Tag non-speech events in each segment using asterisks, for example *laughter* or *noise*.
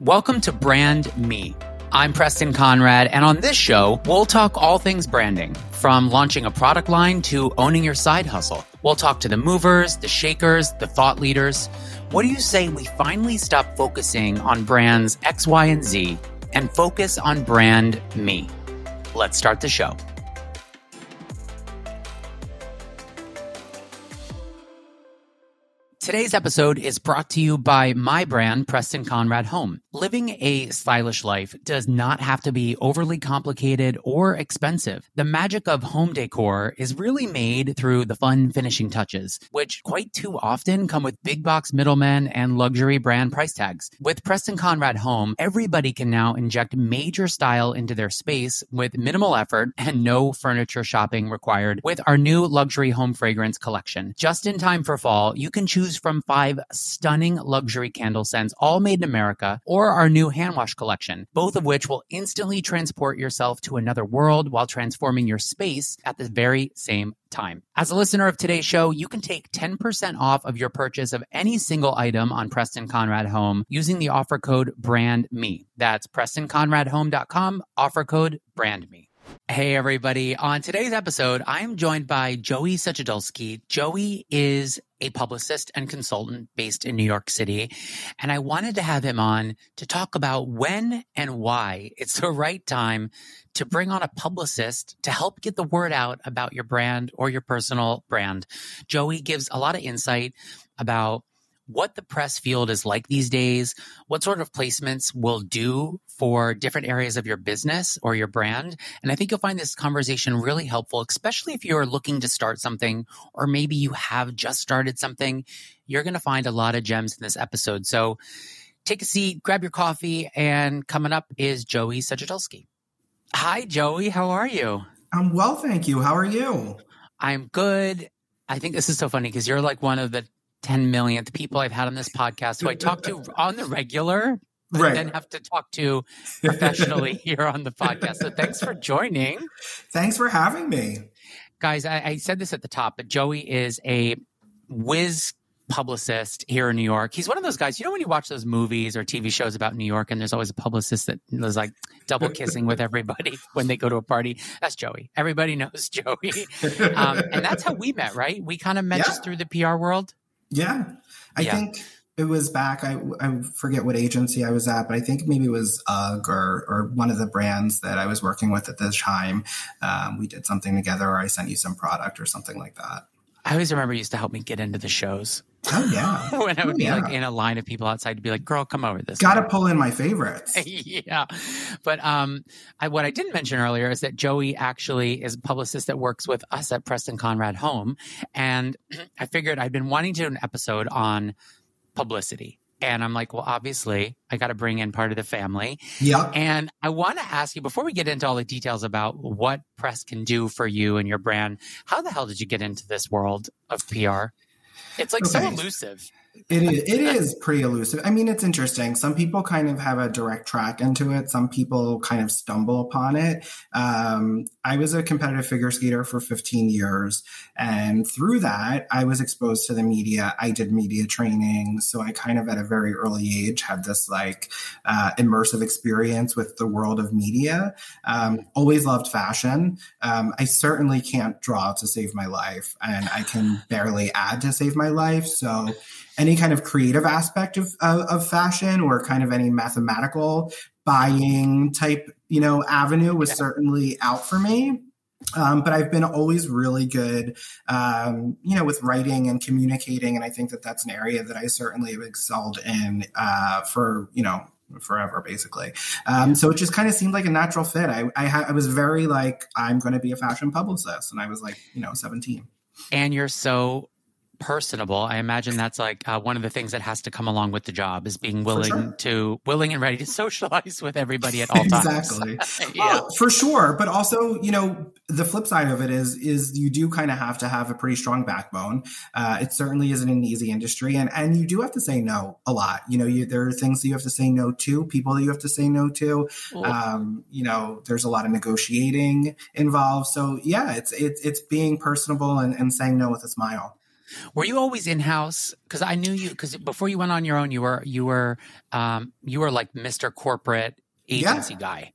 Welcome to Brand Me. I'm Preston Conrad, and on this show, we'll talk all things branding, from launching a product line to owning your side hustle. We'll talk to the movers, the shakers, the thought leaders. What do you say we finally stop focusing on brands X, Y, and Z and focus on brand me? Let's start the show. Today's episode is brought to you by my brand, Preston Conrad Home. Living a stylish life does not have to be overly complicated or expensive. The magic of home decor is really made through the fun finishing touches, which quite too often come with big box middlemen and luxury brand price tags. With Preston Conrad Home, everybody can now inject major style into their space with minimal effort and no furniture shopping required with our new luxury home fragrance collection. Just in time for fall, you can choose from five stunning luxury candle scents, all made in America, or our new hand wash collection, both of which will instantly transport yourself to another world while transforming your space at the very same time. As a listener of today's show, you can take 10% off of your purchase of any single item on Preston Conrad Home using the offer code BRANDME. That's PrestonConradHome.com, offer code BRANDME. Hey, everybody. On today's episode, I am joined by Joey Suchodolski. Joey is a publicist and consultant based in New York City. And I wanted to have him on to talk about when and why it's the right time to bring on a publicist to help get the word out about your brand or your personal brand. Joey gives a lot of insight about what the press field is like these days, what sort of placements will do for different areas of your business or your brand. And I think you'll find this conversation really helpful, especially if you're looking to start something or maybe you have just started something. You're going to find a lot of gems in this episode. So take a seat, grab your coffee, and coming up is Joey Suchodolski. Hi, Joey. How are you? I'm well, thank you. How are you? I'm good. I think this is so funny because you're like one of the 10 millionth people I've had on this podcast who I talk to *laughs* on the regular, but right. then have to talk to professionally *laughs* here on the podcast. So thanks for joining. Thanks for having me. Guys, I, I said this at the top, but Joey is a whiz publicist here in New York. He's one of those guys, you know, when you watch those movies or TV shows about New York and there's always a publicist that is like double kissing with everybody *laughs* when they go to a party. That's Joey. Everybody knows Joey. Um, and that's how we met, right? We kind of met yeah. just through the PR world. Yeah. I yeah. think it was back. I, I forget what agency I was at, but I think maybe it was UGG or, or one of the brands that I was working with at this time. Um, we did something together, or I sent you some product or something like that. I always remember you used to help me get into the shows. Oh yeah. *laughs* when I would oh, be yeah. like in a line of people outside to be like, "Girl, come over this." Got to pull in my favorites. *laughs* yeah, but um, I, what I didn't mention earlier is that Joey actually is a publicist that works with us at Preston Conrad Home, and *clears throat* I figured I'd been wanting to do an episode on publicity and I'm like, well, obviously, I got to bring in part of the family. Yeah. And I want to ask you before we get into all the details about what press can do for you and your brand, how the hell did you get into this world of PR? It's like okay. so elusive. It is. It is pretty elusive. I mean, it's interesting. Some people kind of have a direct track into it. Some people kind of stumble upon it. Um, I was a competitive figure skater for 15 years, and through that, I was exposed to the media. I did media training, so I kind of at a very early age had this like uh, immersive experience with the world of media. Um, always loved fashion. Um, I certainly can't draw to save my life, and I can barely add to save my life. So any kind of creative aspect of, of, of fashion or kind of any mathematical buying type, you know, avenue was yeah. certainly out for me. Um, but I've been always really good, um, you know, with writing and communicating, and I think that that's an area that I certainly have excelled in uh, for you know forever, basically. Um, so it just kind of seemed like a natural fit. I I, ha- I was very like I'm going to be a fashion publicist, and I was like you know 17. And you're so personable. I imagine that's like uh, one of the things that has to come along with the job is being willing sure. to willing and ready to *laughs* socialize with everybody at all times. Exactly. *laughs* yeah. Uh, for sure, but also, you know, the flip side of it is is you do kind of have to have a pretty strong backbone. Uh, it certainly isn't an easy industry, and and you do have to say no a lot. You know, you, there are things that you have to say no to, people that you have to say no to. Um, you know, there's a lot of negotiating involved. So yeah, it's it's it's being personable and, and saying no with a smile. Were you always in house? Because I knew you. Because before you went on your own, you were you were um, you were like Mister Corporate agency yeah. guy.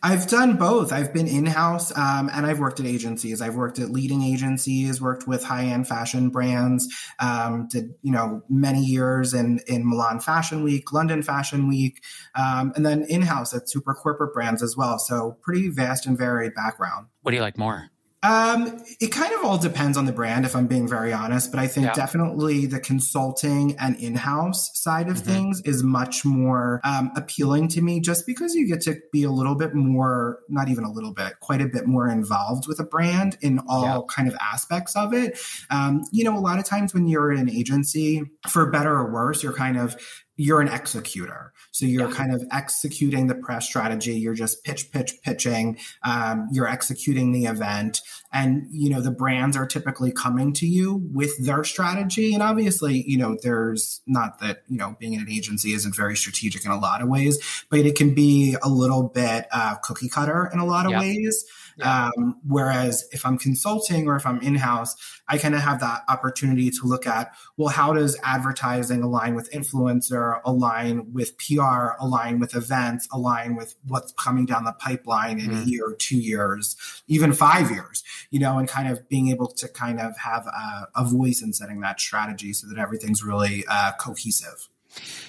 I've done both. I've been in house um, and I've worked at agencies. I've worked at leading agencies, worked with high end fashion brands. Um, did you know many years in in Milan Fashion Week, London Fashion Week, um, and then in house at super corporate brands as well. So pretty vast and varied background. What do you like more? Um, it kind of all depends on the brand, if I'm being very honest. But I think yeah. definitely the consulting and in-house side of mm-hmm. things is much more um, appealing to me, just because you get to be a little bit more, not even a little bit, quite a bit more involved with a brand in all yeah. kind of aspects of it. Um, you know, a lot of times when you're in an agency, for better or worse, you're kind of you're an executor. So you're kind of executing the press strategy. You're just pitch, pitch, pitching. Um, you're executing the event. And, you know, the brands are typically coming to you with their strategy. And obviously, you know, there's not that, you know, being in an agency isn't very strategic in a lot of ways, but it can be a little bit uh, cookie cutter in a lot of yeah. ways. Yeah. Um, whereas if I'm consulting or if I'm in house, I kind of have that opportunity to look at, well, how does advertising align with influencer, align with PR, align with events, align with what's coming down the pipeline in mm. a mm-hmm. year, two years, even five years, you know, and kind of being able to kind of have a, a voice in setting that strategy so that everything's really uh, cohesive.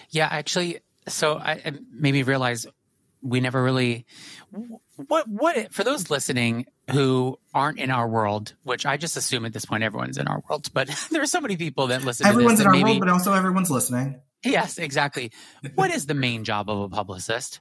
Yeah, actually, so I maybe realize we never really what what for those listening who aren't in our world, which I just assume at this point everyone's in our world, but *laughs* there are so many people that listen. Everyone's in our maybe, world, but also everyone's listening. Yes, exactly. what is the main job of a publicist?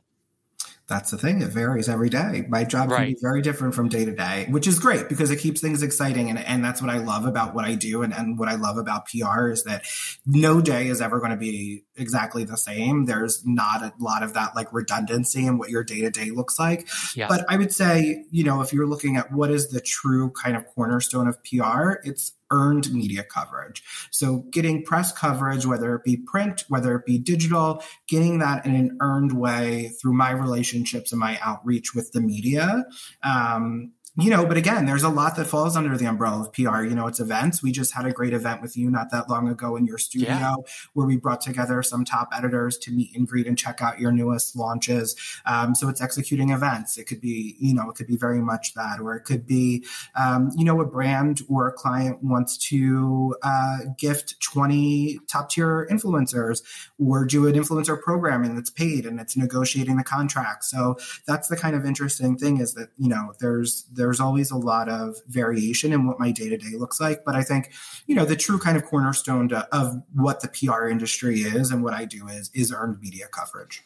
That's the thing. It varies every day. My job right. can be very different from day to day, which is great because it keeps things exciting. And, and that's what I love about what I do. And, and what I love about PR is that no day is ever going to be exactly the same. There's not a lot of that like redundancy in what your day to day looks like. Yeah. But I would say, you know, if you're looking at what is the true kind of cornerstone of PR, it's earned media coverage. So getting press coverage, whether it be print, whether it be digital, getting that in an earned way through my relationships and my outreach with the media. Um, you know, but again, there's a lot that falls under the umbrella of PR. You know, it's events. We just had a great event with you not that long ago in your studio yeah. where we brought together some top editors to meet and greet and check out your newest launches. Um, so it's executing events. It could be, you know, it could be very much that, or it could be, um, you know, a brand or a client wants to uh, gift 20 top tier influencers or do an influencer programming that's paid and it's negotiating the contract. So that's the kind of interesting thing is that, you know, there's, there's there's always a lot of variation in what my day to day looks like. But I think, you know, the true kind of cornerstone to, of what the PR industry is and what I do is is earned media coverage.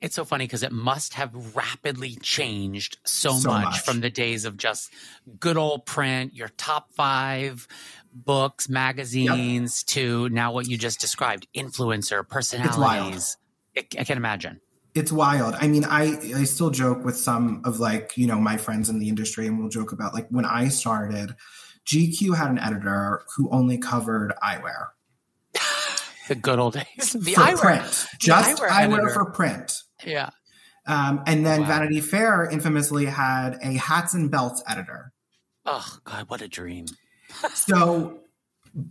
It's so funny because it must have rapidly changed so, so much, much, from the days of just good old print, your top five books, magazines, yep. to now what you just described influencer, personalities. I can imagine it's wild. I mean, I I still joke with some of like you know my friends in the industry, and we'll joke about like when I started, GQ had an editor who only covered eyewear. the good old days. The for eyewear, print, just eyewear, eyewear for print. Yeah. Um, and then wow. Vanity Fair infamously had a hats and belts editor. Oh God, what a dream! so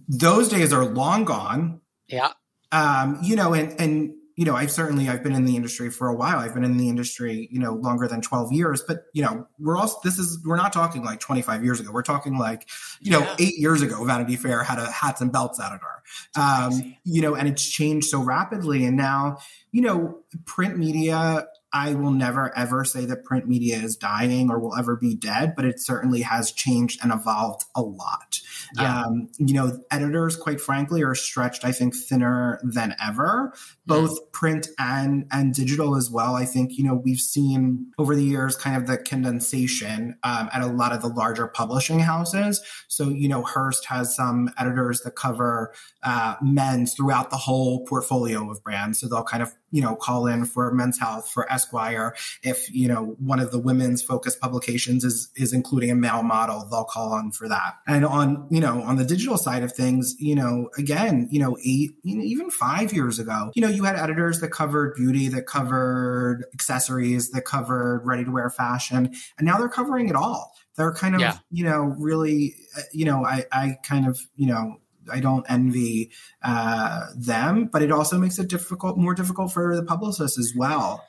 those days are long gone. Yeah. Um, you know, and and you know, I've certainly I've been in the industry for a while. I've been in the industry, you know, longer than 12 years, but you know, we're also this is we're not talking like 25 years ago. We're talking like, you yeah. know, 8 years ago Vanity Fair had a hats and belts editor. Um, you know, and it's changed so rapidly and now, you know, print media I will never ever say that print media is dying or will ever be dead, but it certainly has changed and evolved a lot. Yeah. Um, you know, editors, quite frankly, are stretched, I think, thinner than ever, both mm. print and and digital as well. I think you know we've seen over the years kind of the condensation um, at a lot of the larger publishing houses. So you know, Hearst has some editors that cover uh, men's throughout the whole portfolio of brands, so they'll kind of you know call in for Men's Health for Esquire. If you know one of the women's focused publications is is including a male model, they'll call on for that. And on you know on the digital side of things, you know again, you know eight you know, even five years ago, you know you had editors that covered beauty, that covered accessories, that covered ready to wear fashion, and now they're covering it all. They're kind of yeah. you know really uh, you know I I kind of you know I don't envy uh, them, but it also makes it difficult, more difficult for the publicists as well.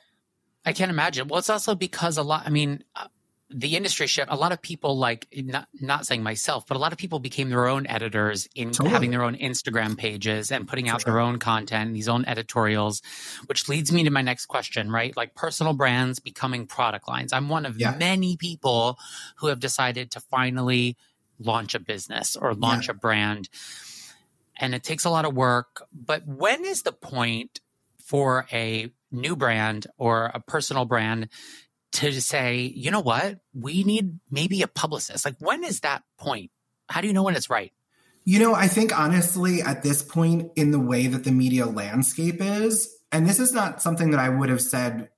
I can't imagine. Well, it's also because a lot. I mean, uh, the industry shift. A lot of people, like not not saying myself, but a lot of people became their own editors in totally. having their own Instagram pages and putting out sure. their own content, these own editorials. Which leads me to my next question, right? Like personal brands becoming product lines. I'm one of yeah. many people who have decided to finally launch a business or launch yeah. a brand, and it takes a lot of work. But when is the point for a new brand or a personal brand to say, you know what, we need maybe a publicist? Like, when is that point? How do you know when it's right? You know, I think honestly, at this point in the way that the media landscape is, and this is not something that I would have said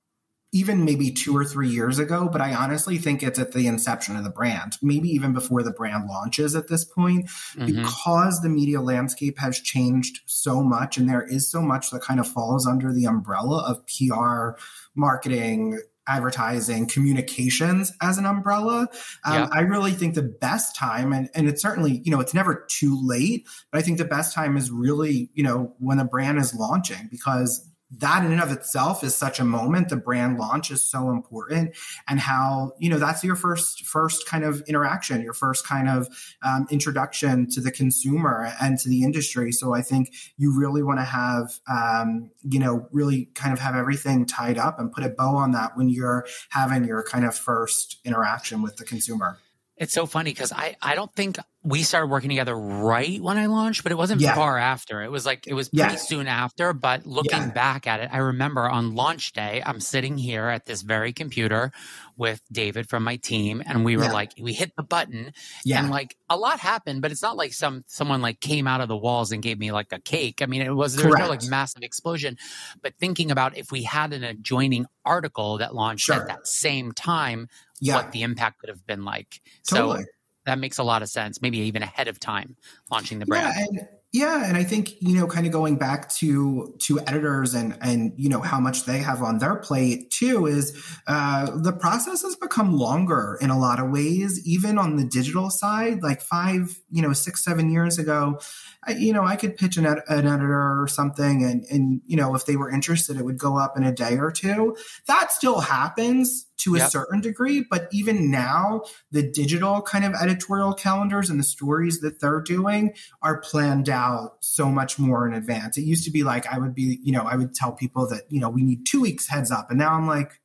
even maybe two or three years ago, but I honestly think it's at the inception of the brand, maybe even before the brand launches at this point, mm-hmm. because the media landscape has changed so much and there is so much that kind of falls under the umbrella of PR, marketing, advertising, communications as an umbrella. Um, yeah. I really think the best time, and, and it's certainly, you know, it's never too late, but I think the best time is really, you know, when a brand is launching because that in and of itself is such a moment. The brand launch is so important and how you know that's your first first kind of interaction your first kind of um, introduction to the consumer and to the industry. So i think you really want to have um, you know really kind of have everything tied up and put a bow on that when you're having your kind of first interaction with the consumer. It's so funny because I, I don't think we started working together right when I launched, but it wasn't yeah. far after. It was like it was pretty yeah. soon after. But looking yeah. back at it, I remember on launch day, I'm sitting here at this very computer with David from my team, and we were like, we hit the button, and like a lot happened, but it's not like some someone like came out of the walls and gave me like a cake. I mean, it was there was no like massive explosion. But thinking about if we had an adjoining article that launched sure. at that same time, what the impact could have been like. Totally. So that makes a lot of sense. Maybe even ahead of time launching the brand. Yeah, and, yeah, and I think you know, kind of going back to to editors and and you know how much they have on their plate too is uh, the process has become longer in a lot of ways, even on the digital side. Like five, you know, six, seven years ago, I, you know, I could pitch an, ed- an editor or something, and and you know, if they were interested, it would go up in a day or two. That still happens to a yep. certain degree, but even now, the digital kind of editorial calendars and the stories that they're doing are planned out so much more in advance. It used to be like I would be, you know, I would tell people that you know we need two weeks heads up, and now I'm like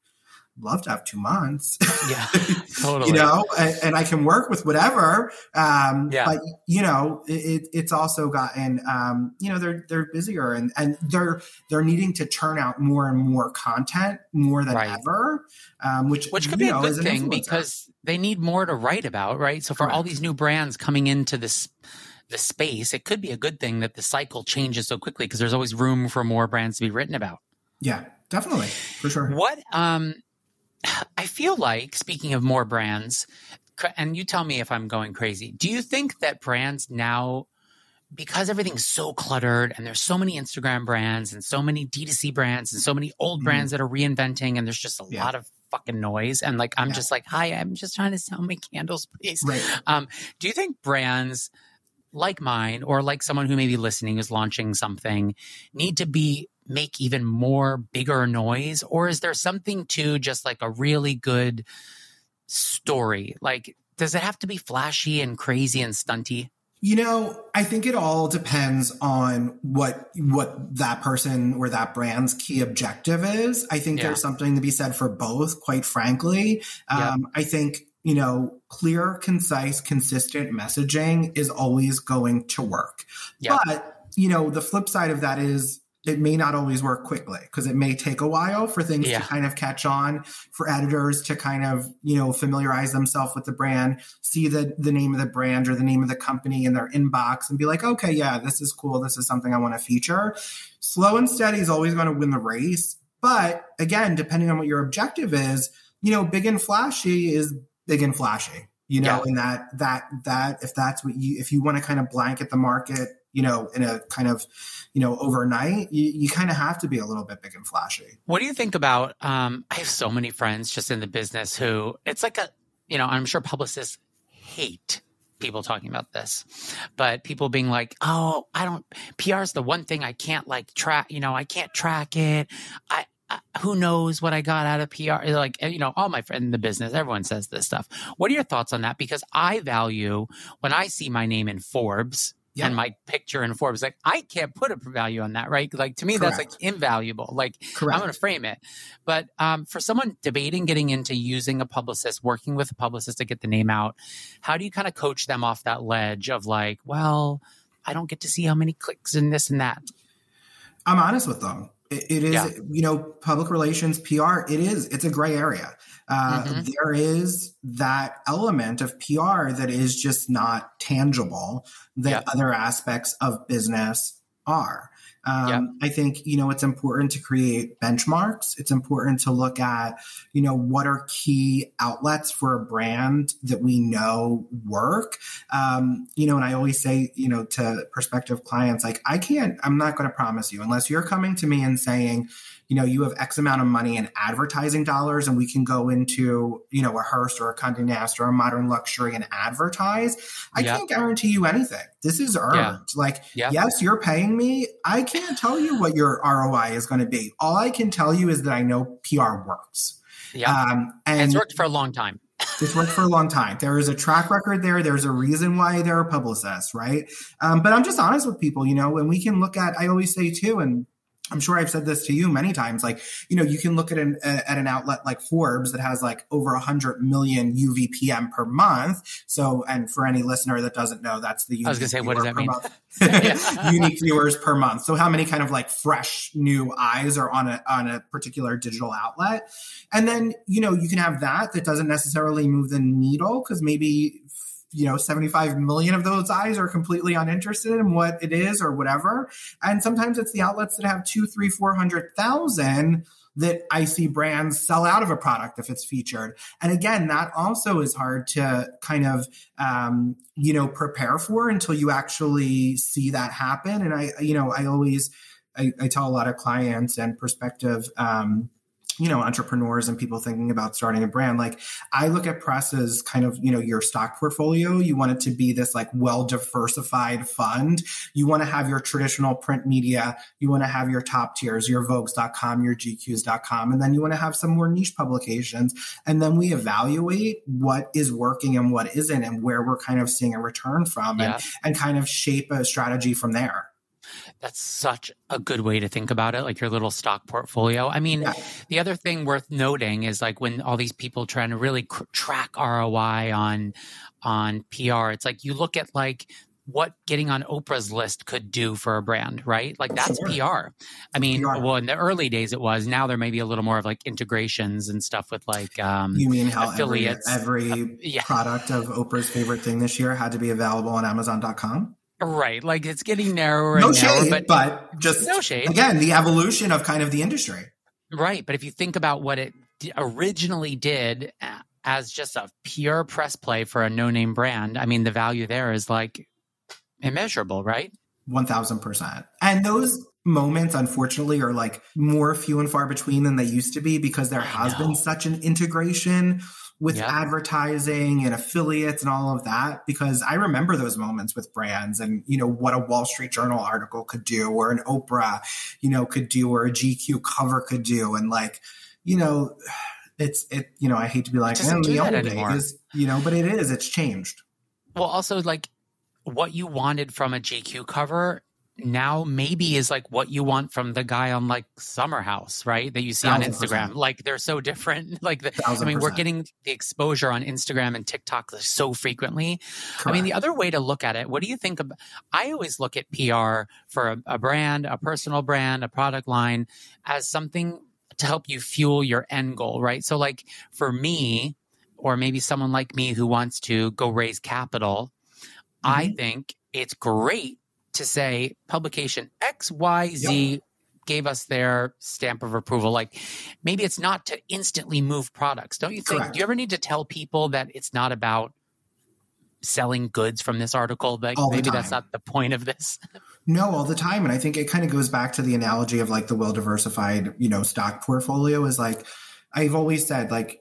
love to have two months. *laughs* Yeah, *laughs* totally. you know, and, and, I can work with whatever. Um, yeah. But you know, it, it's also gotten, um, you know, they're they're busier and and they're they're needing to turn out more and more content more than right. ever. Um, which which could be know, a good thing because they need more to write about, right? So for Correct. all these new brands coming into this the space, it could be a good thing that the cycle changes so quickly because there's always room for more brands to be written about. Yeah, definitely, for sure. What um *sighs* I feel like, speaking of more brands, and you tell me if I'm going crazy, do you think that brands now, because everything's so cluttered and there's so many Instagram brands and so many D2C brands and so many old mm-hmm. brands that are reinventing and there's just a yeah. lot of fucking noise and like I'm yeah. just like, hi, I'm just trying to sell my candles, please. Right. Um, do you think brands like mine or like someone who may be listening is launching something need to be make even more bigger noise? Or is there something to just like a really good story? Like does it have to be flashy and crazy and stunty? You know i think it all depends on what what that person or that brand's key objective is. I think yeah. there's something to be said for both quite frankly. Um, i think you know, clear, concise, consistent messaging is always going to work. But, you know, the flip side of that is it may not always work quickly because it may take a while for things yeah. to kind of catch on for editors to kind of you know familiarize themselves with the brand see the the name of the brand or the name of the company in their inbox and be like okay yeah this is cool this is something i want to feature slow and steady is always going to win the race but again depending on what your objective is you know big and flashy is big and flashy you know yeah. and that that that if that's what you if you want to kind of blanket the market you know in a kind of you know overnight you, you kind of have to be a little bit big and flashy what do you think about um i have so many friends just in the business who it's like a you know i'm sure publicists hate people talking about this, but people being like, "Oh, I don't PR is the one thing I can't like track. You know, I can't track it. I." who knows what I got out of PR? Like, you know, all my friends in the business, everyone says this stuff. What are your thoughts on that? Because I value when I see my name in Forbes, and my picture in Forbes. Like I can't put a value on that, right? Like to me, Correct. that's like invaluable. Like Correct. I'm going to frame it. But um, for someone debating getting into using a publicist, working with a publicist to get the name out, how do you kind of coach them off that ledge of like, well, I don't get to see how many clicks and this and that? I'm honest with them. It, it is, yeah. you know, public relations, PR. It is. It's a gray area. Uh, mm-hmm. there is that element of PR that is just not tangible that yep. other aspects of business are. Um, yep. I think, you know, it's important to create benchmarks. It's important to look at, you know, what are key outlets for a brand that we know work. Um, you know, and I always say, you know, to prospective clients, like, I can't, I'm not going to promise you unless you're coming to me and saying, you know, you have X amount of money in advertising dollars and we can go into, you know, a Hearst or a Condé Nast or a modern luxury and advertise. I yep. can't guarantee you anything. This is earned. Yeah. Like, yep. yes, you're paying me. I can't tell you what your ROI is going to be. All I can tell you is that I know PR works. Yeah. Um, and, and it's worked for a long time. *laughs* it's worked for a long time. There is a track record there. There's a reason why they're a publicist, right? Um, but I'm just honest with people, you know, and we can look at, I always say too, and I'm sure I've said this to you many times. Like, you know, you can look at an uh, at an outlet like Forbes that has like over 100 million UVPM per month. So, and for any listener that doesn't know, that's the I was going to say, what does that mean? *laughs* *laughs* unique viewers per month. So, how many kind of like fresh new eyes are on a on a particular digital outlet? And then, you know, you can have that that doesn't necessarily move the needle because maybe you know 75 million of those eyes are completely uninterested in what it is or whatever and sometimes it's the outlets that have two three four hundred thousand that I see brands sell out of a product if it's featured. And again, that also is hard to kind of, um, you know, prepare for until you actually see that happen. And I, you know, I always, I, I tell a lot of clients and prospective, um, you know entrepreneurs and people thinking about starting a brand like i look at press as kind of you know your stock portfolio. You want it to be this like well diversified fund. You want to have your traditional print media. You want to have your top tiers your vogues.com your gqs.com and then you want to have some more niche publications. And then we evaluate what is working and what isn't and where we're kind of seeing a return from yeah. and, and kind of shape a strategy from there that's such a good way to think about it, like your little stock portfolio. I mean, yeah. the other thing worth noting is like when all these people trying to really cr- track ROI on on PR, it's like you look at like what getting on Oprah's list could do for a brand, right? Like that's sure. PR. I mean, PR. well, in the early days it was. Now there may be a little more of like integrations and stuff with like um, you mean how affiliates. every, every uh, yeah. product of Oprah's favorite thing this year had to be available on Amazon.com? Right. Like it's getting narrower no and narrower, shade, but, but just no shade. Again, the evolution of kind of the industry. Right. But if you think about what it originally did as just a pure press play for a no name brand, I mean, the value there is like immeasurable, right? 1000%. And those moments, unfortunately, are like more few and far between than they used to be because there has been such an integration with yep. advertising and affiliates and all of that because I remember those moments with brands and you know what a Wall Street Journal article could do or an Oprah you know could do or a GQ cover could do and like you know it's it you know I hate to be like eh, the old days you know but it is it's changed. Well, also like what you wanted from a GQ cover now maybe is like what you want from the guy on like Summer House, right? That you see Thousand on Instagram. Percent. Like they're so different. *laughs* Like the, I mean, percent. we're getting the exposure on Instagram and TikTok so frequently. Correct. I mean, the other way to look at it, what do you think about? I always look at PR for a, a brand, a personal brand, a product line as something to help you fuel your end goal, right? So, like for me, or maybe someone like me who wants to go raise capital, mm-hmm. I think it's great to say publication XYZ yep. gave us their stamp of approval. Like maybe it's not to instantly move products. Don't you think? Correct. Do you ever need to tell people that it's not about selling goods from this article? Like maybe that's not the point of this. No, all the time. And I think it kind of goes back to the analogy of like the well diversified, you know, stock portfolio is like I've always said, like,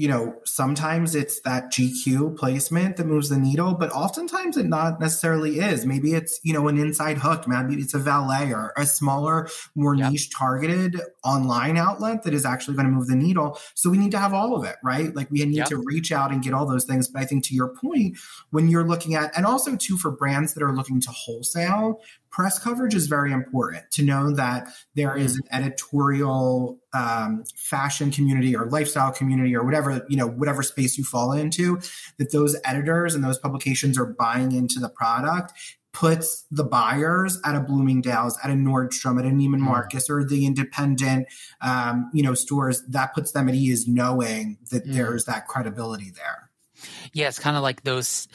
you know, sometimes it's that GQ placement that moves the needle, but oftentimes it not necessarily is. Maybe it's, you know, an InsideHook, maybe it's a valet or a smaller, more yep. niche targeted online outlet that is actually going to move the needle. So we need to have all of it, right? Like we need yep. to reach out and get all those things. But I think to your point, when you're looking at, and also too for brands that are looking to wholesale, press coverage is very important to know that there is an editorial um, fashion community or lifestyle community or whatever you know whatever space you fall into that those editors and those publications are buying into the product puts the buyers at a bloomingdale's at a nordstrom at a neiman mm. marcus or the independent um, you know stores that puts them at ease knowing that mm. there's that credibility there yeah, it's kind of like those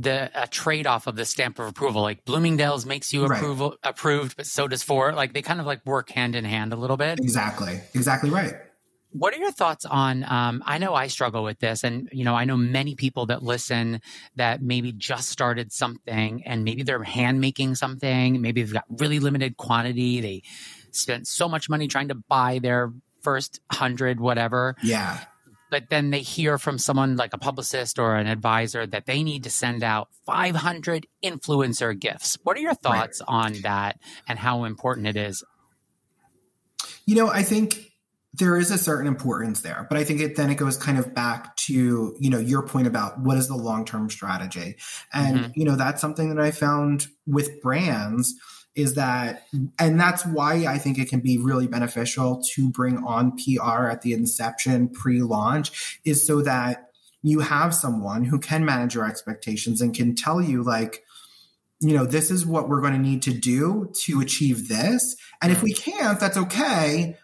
the a trade off of the stamp of approval. Like Bloomingdale's makes you right. approval approved, but so does Forbes. Like they kind of like work hand in hand a little bit. Exactly. Exactly right. What are your thoughts on? Um, I know I struggle with this, and you know I know many people that listen that maybe just started something, and maybe they're hand making something. Maybe they've got really limited quantity. They spent so much money trying to buy their first hundred, whatever. Yeah but then they hear from someone like a publicist or an advisor that they need to send out 500 influencer gifts. What are your thoughts right. on that and how important it is? You know, I think there is a certain importance there, but I think it then it goes kind of back to, you know, your point about what is the long-term strategy. And, mm-hmm. you know, that's something that I found with brands is that, and that's why I think it can be really beneficial to bring on PR at the inception pre launch, is so that you have someone who can manage your expectations and can tell you, like, you know, this is what we're going to need to do to achieve this. And if we can't, that's okay.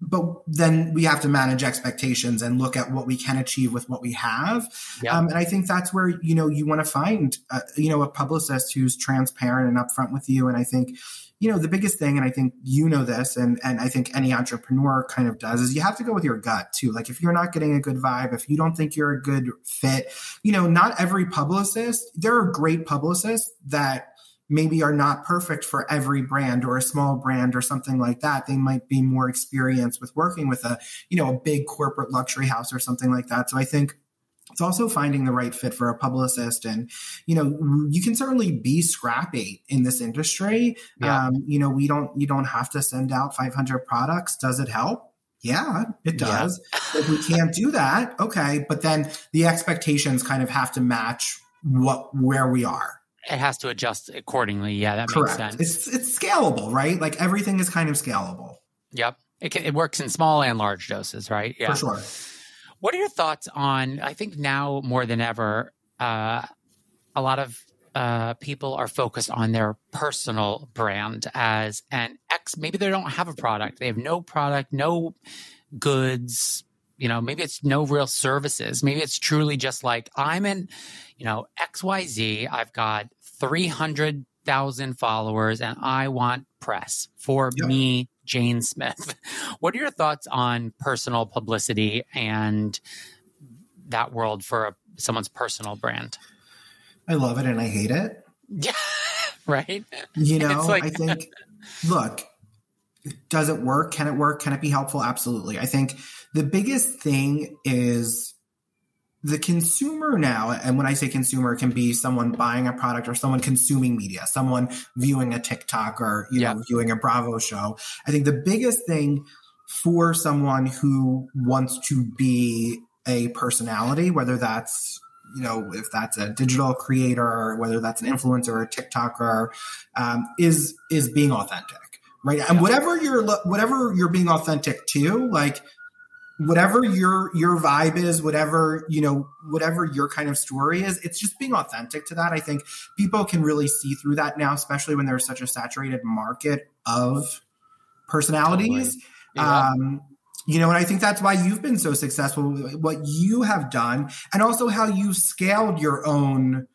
But then we have to manage expectations and look at what we can achieve with what we have. Yeah. Um, and I think that's where, you know, you want to find, uh, you know, a publicist who's transparent and upfront with you. And I think, you know, the biggest thing, and I think you know this, and, and I think any entrepreneur kind of does, is you have to go with your gut too. Like if you're not getting a good vibe, if you don't think you're a good fit, you know, not every publicist, there are great publicists that maybe are not perfect for every brand or a small brand or something like that. They might be more experienced with working with a, you know, a big corporate luxury house or something like that. So I think it's also finding the right fit for a publicist and you know you can certainly be scrappy in this industry yeah. um, you know we don't you don't have to send out 500 products does it help yeah it does yeah. if we can't do that okay but then the expectations kind of have to match what where we are it has to adjust accordingly. Yeah, that Correct. makes sense. It's it's scalable, right? Like everything is kind of scalable. Yep. It can, it works in small and large doses, right? Yeah. For sure. What are your thoughts on I think now more than ever uh, a lot of uh, people are focused on their personal brand as an X. Maybe they don't have a product. They have no product, no goods, you know, maybe it's no real services. Maybe it's truly just like I'm in, you know, XYZ. I've got 300,000 followers and I want press for yep. me, Jane Smith. *laughs* What are your thoughts on personal publicity and that world for a, someone's personal brand? I love it and I hate it. *laughs* Yeah. right. You know, like- I think, look, does it work? Can it work? Can it be helpful? Absolutely. I think the biggest thing is the consumer now, and when I say consumer, it can be someone buying a product or someone consuming media, someone viewing a TikTok or you yeah. know viewing a Bravo show. I think the biggest thing for someone who wants to be a personality, whether that's you know if that's a digital creator, whether that's an influencer or a TikToker, um, is is being authentic right? And whatever you're whatever you're being authentic to, like whatever your your vibe is, whatever you know, whatever your kind of story is, it's just being authentic to that. I think people can really see through that now, especially when there's such a saturated market of personalities. Yeah. Um, you know, and I think that's why you've been so successful. What you have done, and also how you've scaled your own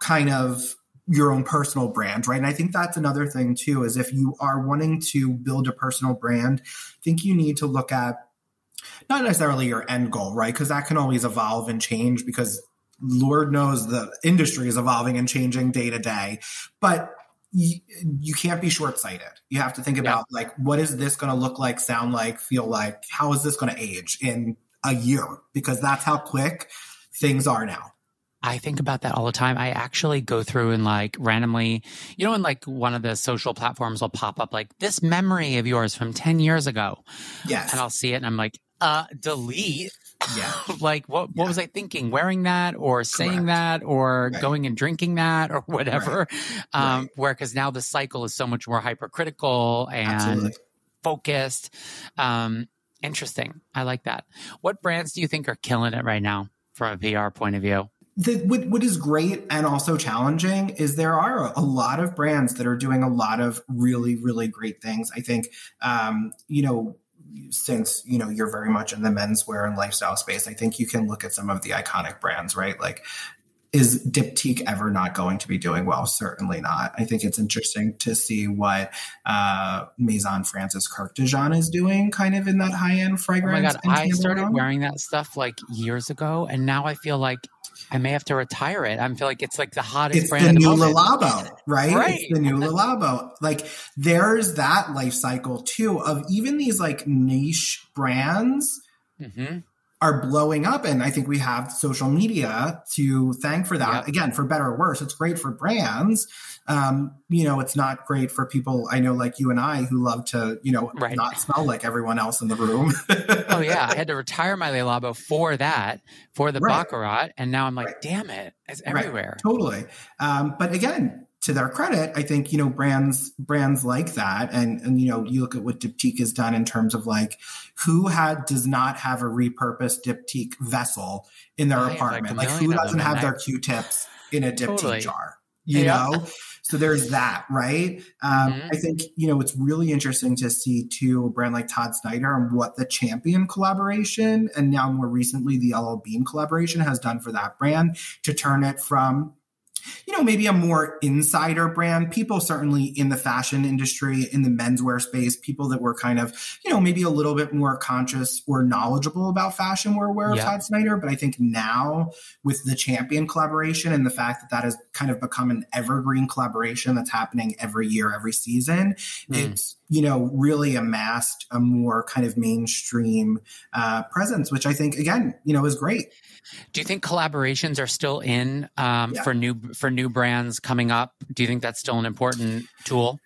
kind of your own personal brand, right? And I think that's another thing too, is if you are wanting to build a personal brand, I think you need to look at not necessarily your end goal, right? Because that can always evolve and change because Lord knows the industry is evolving and changing day to day. But you, you can't be short sighted. You have to think about yeah. like, what is this going to look like, sound like, feel like? How is this going to age in a year because that's how quick things are now. I think about that all the time. I actually go through and like randomly, you know, when like one of the social platforms will pop up like this memory of yours from 10 years ago. Yes. And I'll see it and I'm like, uh, delete. Yeah. *laughs* like what what yeah. was I thinking? Wearing that or saying Correct. that or right. going and drinking that or whatever. Right. Um, right. where because now the cycle is so much more hypercritical and Absolutely. focused. Um, interesting. I like that. What brands do you think are killing it right now from a PR point of view? the, what, what is great and also challenging is there are a lot of brands that are doing a lot of really really great things i think um, you know since you know you're very much in the menswear and lifestyle space i think you can look at some of the iconic brands right? Like is Diptyque ever not going to be doing well? Certainly not. I think it's interesting to see what uh, Maison Francis Kurkdjian Dijon is doing, kind of in that high end fragrance. Oh my god! I started wearing that stuff like years ago, and now I feel like I may have to retire it. I feel like it's like the hottest it's brand. The new Le Labo, right? right? It's the new Le Labo. Like there's that life cycle too of even these like niche brands. Mm-hmm are blowing up. And I think we have social media to thank for that. Yep. Again, for better or worse, it's great for brands. Um, you know, it's not great for people I know like you and I who love to, you know, right. not smell like everyone else in the room. *laughs* oh yeah. I had to *laughs* retire my Le Labo for that, for the right. Baccarat. And now I'm like, right. damn it, it's everywhere. Totally. Um, but again, to their credit, I think you know brands brands like that, and and you know you look at what Diptyque has done in terms of like who had does not have a repurposed Diptyque vessel in their I apartment, like, like who doesn't have their Q-tips in a Diptyque totally. jar, you yeah. know. So there's that, right? Um, mm-hmm. I think you know it's really interesting to see too a brand like Todd Snyder and what the Champion collaboration and now more recently the LL Bean collaboration has done for that brand to turn it from you know, maybe a more insider brand. People certainly in the fashion industry, in the menswear space, people that were kind of, you know, maybe a little bit more conscious or knowledgeable about fashion were aware yeah. of Todd Snyder. But I think now with the Champion collaboration and the fact that that has kind of become an evergreen collaboration that's happening every year, every season, mm. it's you know, really amassed a more kind of mainstream uh, presence, which I think again, you know, is great. Do you think collaborations are still in um, yeah. for new for new brands coming up? Do you think that's still an important tool?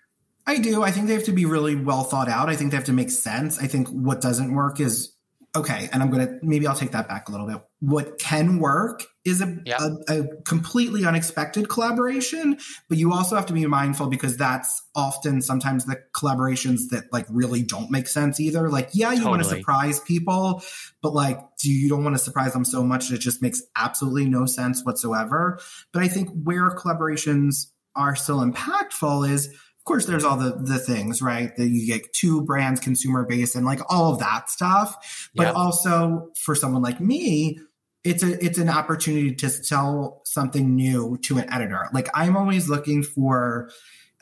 I do. I think they have to be really well thought out. I think they have to make sense. I think what doesn't work is okay, and I'm going to maybe I'll take that back a little bit. What can work is a, yeah. a, a, completely unexpected collaboration, but you also have to be mindful because that's often sometimes the collaborations that like really don't make sense either. Like, yeah, you totally. want to surprise people, but like, do you don't want to surprise them so much that it just makes absolutely no sense whatsoever. But I think where collaborations are still impactful is of course there's all the the things right that you get two brands consumer base and like all of that stuff but yep. also for someone like me it's a it's an opportunity to sell something new to an editor like i'm always looking for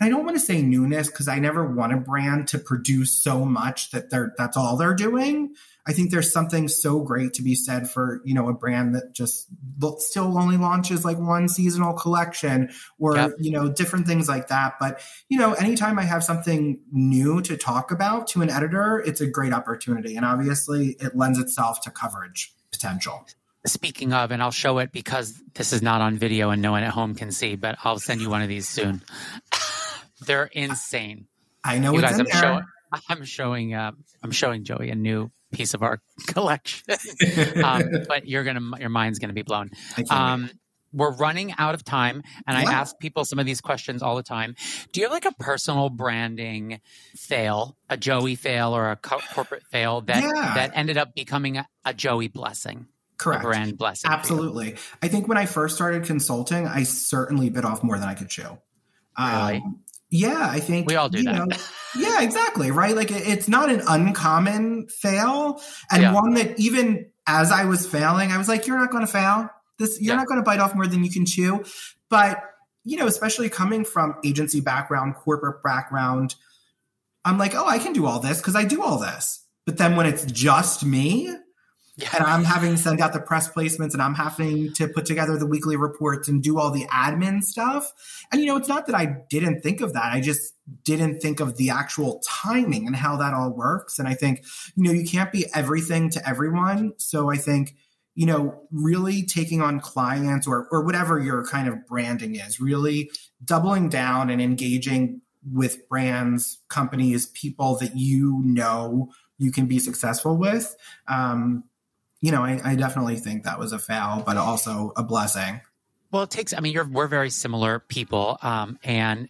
I don't want to say newness because I never want a brand to produce so much that they're that's all they're doing. I think there's something so great to be said for, you know, a brand that just still only launches like one seasonal collection or, yep. you know, different things like that. But, you know, anytime I have something new to talk about to an editor, it's a great opportunity. And obviously it lends itself to coverage potential. Speaking of, and I'll show it because this is not on video and no one at home can see, but I'll send you one of these soon. *laughs* They're insane. I know you guys. I'm showing. I'm showing. Uh, I'm showing Joey a new piece of our *laughs* collection. *laughs* um, but you're gonna, your mind's gonna be blown. Um, we're running out of time, and I ask people some of these questions all the time. Do you have like a personal branding fail, a Joey fail, or a co- corporate fail that yeah. that ended up becoming a, a Joey blessing? Correct. brand blessing. Absolutely. I think when I first started consulting, I certainly bit off more than I could chew. Really? Um, yeah, I think we all do that. Know, *laughs* yeah, exactly. Right. Like it's not an uncommon fail, and yeah. one that even as I was failing, I was like, "You're not going to fail. This you're yeah. not going to bite off more than you can chew." But you know, especially coming from agency background, corporate background, I'm like, "Oh, I can do all this because I do all this." But then when it's just me. And I'm having to send out the press placements and I'm having to put together the weekly reports and do all the admin stuff. And, you know, it's not that I didn't think of that. I just didn't think of the actual timing and how that all works. And I think, you know, you can't be everything to everyone. So I think, you know, really taking on clients or, or whatever your kind of branding is, really doubling down and engaging with brands, companies, people that you know you can be successful with. Um, you know, I, I definitely think that was a fail, but also a blessing. Well, it takes, I mean, you're, we're very similar people. Um, and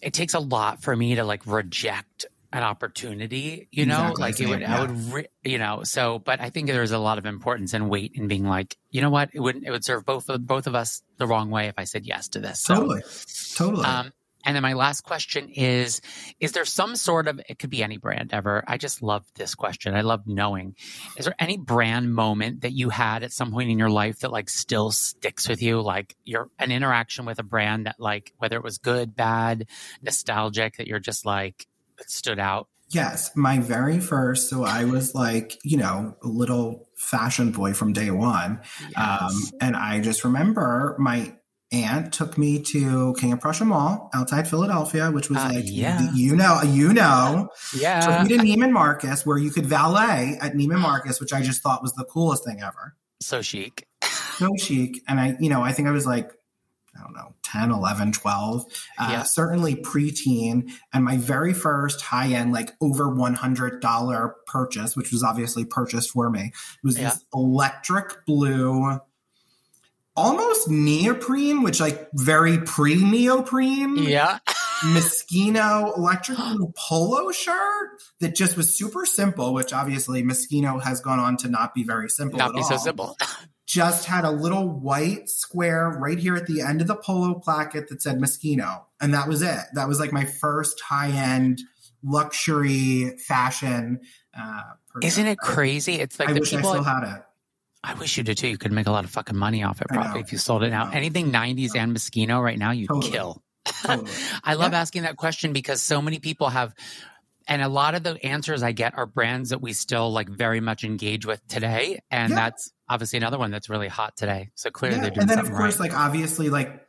it takes a lot for me to like reject an opportunity, you know, exactly. like it would, yeah. I would, re- you know, so, but I think there's a lot of importance and weight in being like, you know what, it wouldn't, it would serve both of, both of us the wrong way if I said yes to this. So, totally. Totally. Um, and then my last question is Is there some sort of, it could be any brand ever. I just love this question. I love knowing. Is there any brand moment that you had at some point in your life that like still sticks with you? Like you're an interaction with a brand that like, whether it was good, bad, nostalgic, that you're just like, it stood out? Yes, my very first. So I was like, you know, a little fashion boy from day one. Yes. Um, and I just remember my aunt took me to King of Prussia Mall outside Philadelphia, which was uh, like, yeah. you know, you know, yeah. Took me to Neiman Marcus, where you could valet at Neiman Marcus, which I just thought was the coolest thing ever. So chic. so chic. And I, you know, I think I was like, I don't know, 10, 11, 12, uh, yeah. certainly preteen. And my very first high end, like over $100 purchase, which was obviously purchased for me, was yeah. this electric blue almost neoprene, which like very pre neoprene. Yeah. Moschino *gasps* electric polo shirt that just was super simple, which obviously Moschino has gone on to not be very simple. Not be all. so simple. *laughs* just had a little white square right here at the end of the polo placket that said Moschino. And that was it. That was like my first high end luxury fashion. Uh, Isn't it crazy? It's like I wish I still had it I wish you did too. You could make a lot of fucking money off it probably if you sold it now. Anything 90s and Moschino right now, you'd totally. kill. Totally. *laughs* I love yeah. asking that question because so many people have, and a lot of the answers I get are brands that we still like very much engage with today. And yeah. that's obviously another one that's really hot today. So clearly yeah. they're doing And then, of course, right. like obviously, like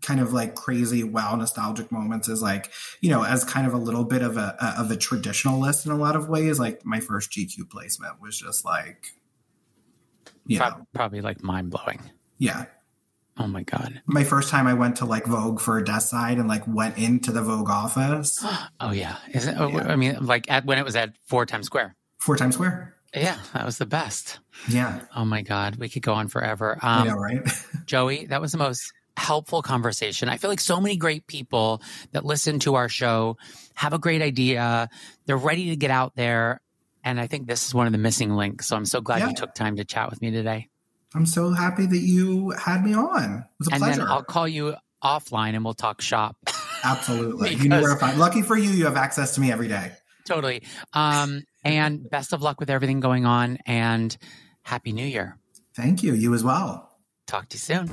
kind of like crazy wow nostalgic moments is like you know as kind of a little bit of a of a traditionalist in a lot of ways like my first gq placement was just like yeah. Pro- probably like mind blowing. Yeah. Oh my god. My first time I went to like Vogue for a desk side and like went into the Vogue office. *gasps* oh yeah. Is it, oh, yeah. I mean like at when it was at Four Times Square. Four Times Square. Yeah, that was the best. Yeah. Oh my god, we could go on forever. Um, know, right? *laughs* Joey, that was the most helpful conversation. I feel like so many great people that listen to our show have a great idea. They're ready to get out there and I think this is one of the missing links. So I'm so glad yeah. you took time to chat with me today. I'm so happy that you had me on. It was a and pleasure. then I'll call you offline and we'll talk shop. Absolutely. because, *laughs* you know where to find. Lucky for you, you have access to me every day. Totally. Um, and best of luck with everything going on and happy new year. Thank you. You as well. Talk to you soon.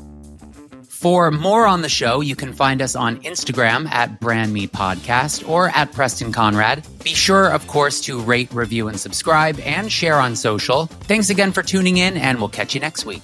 For more on the show, you can find us on Instagram at Brand Me Podcast or at Preston Conrad. Be sure, of course, to rate, review, and subscribe and share on social. Thanks again for tuning in, and we'll catch you next week.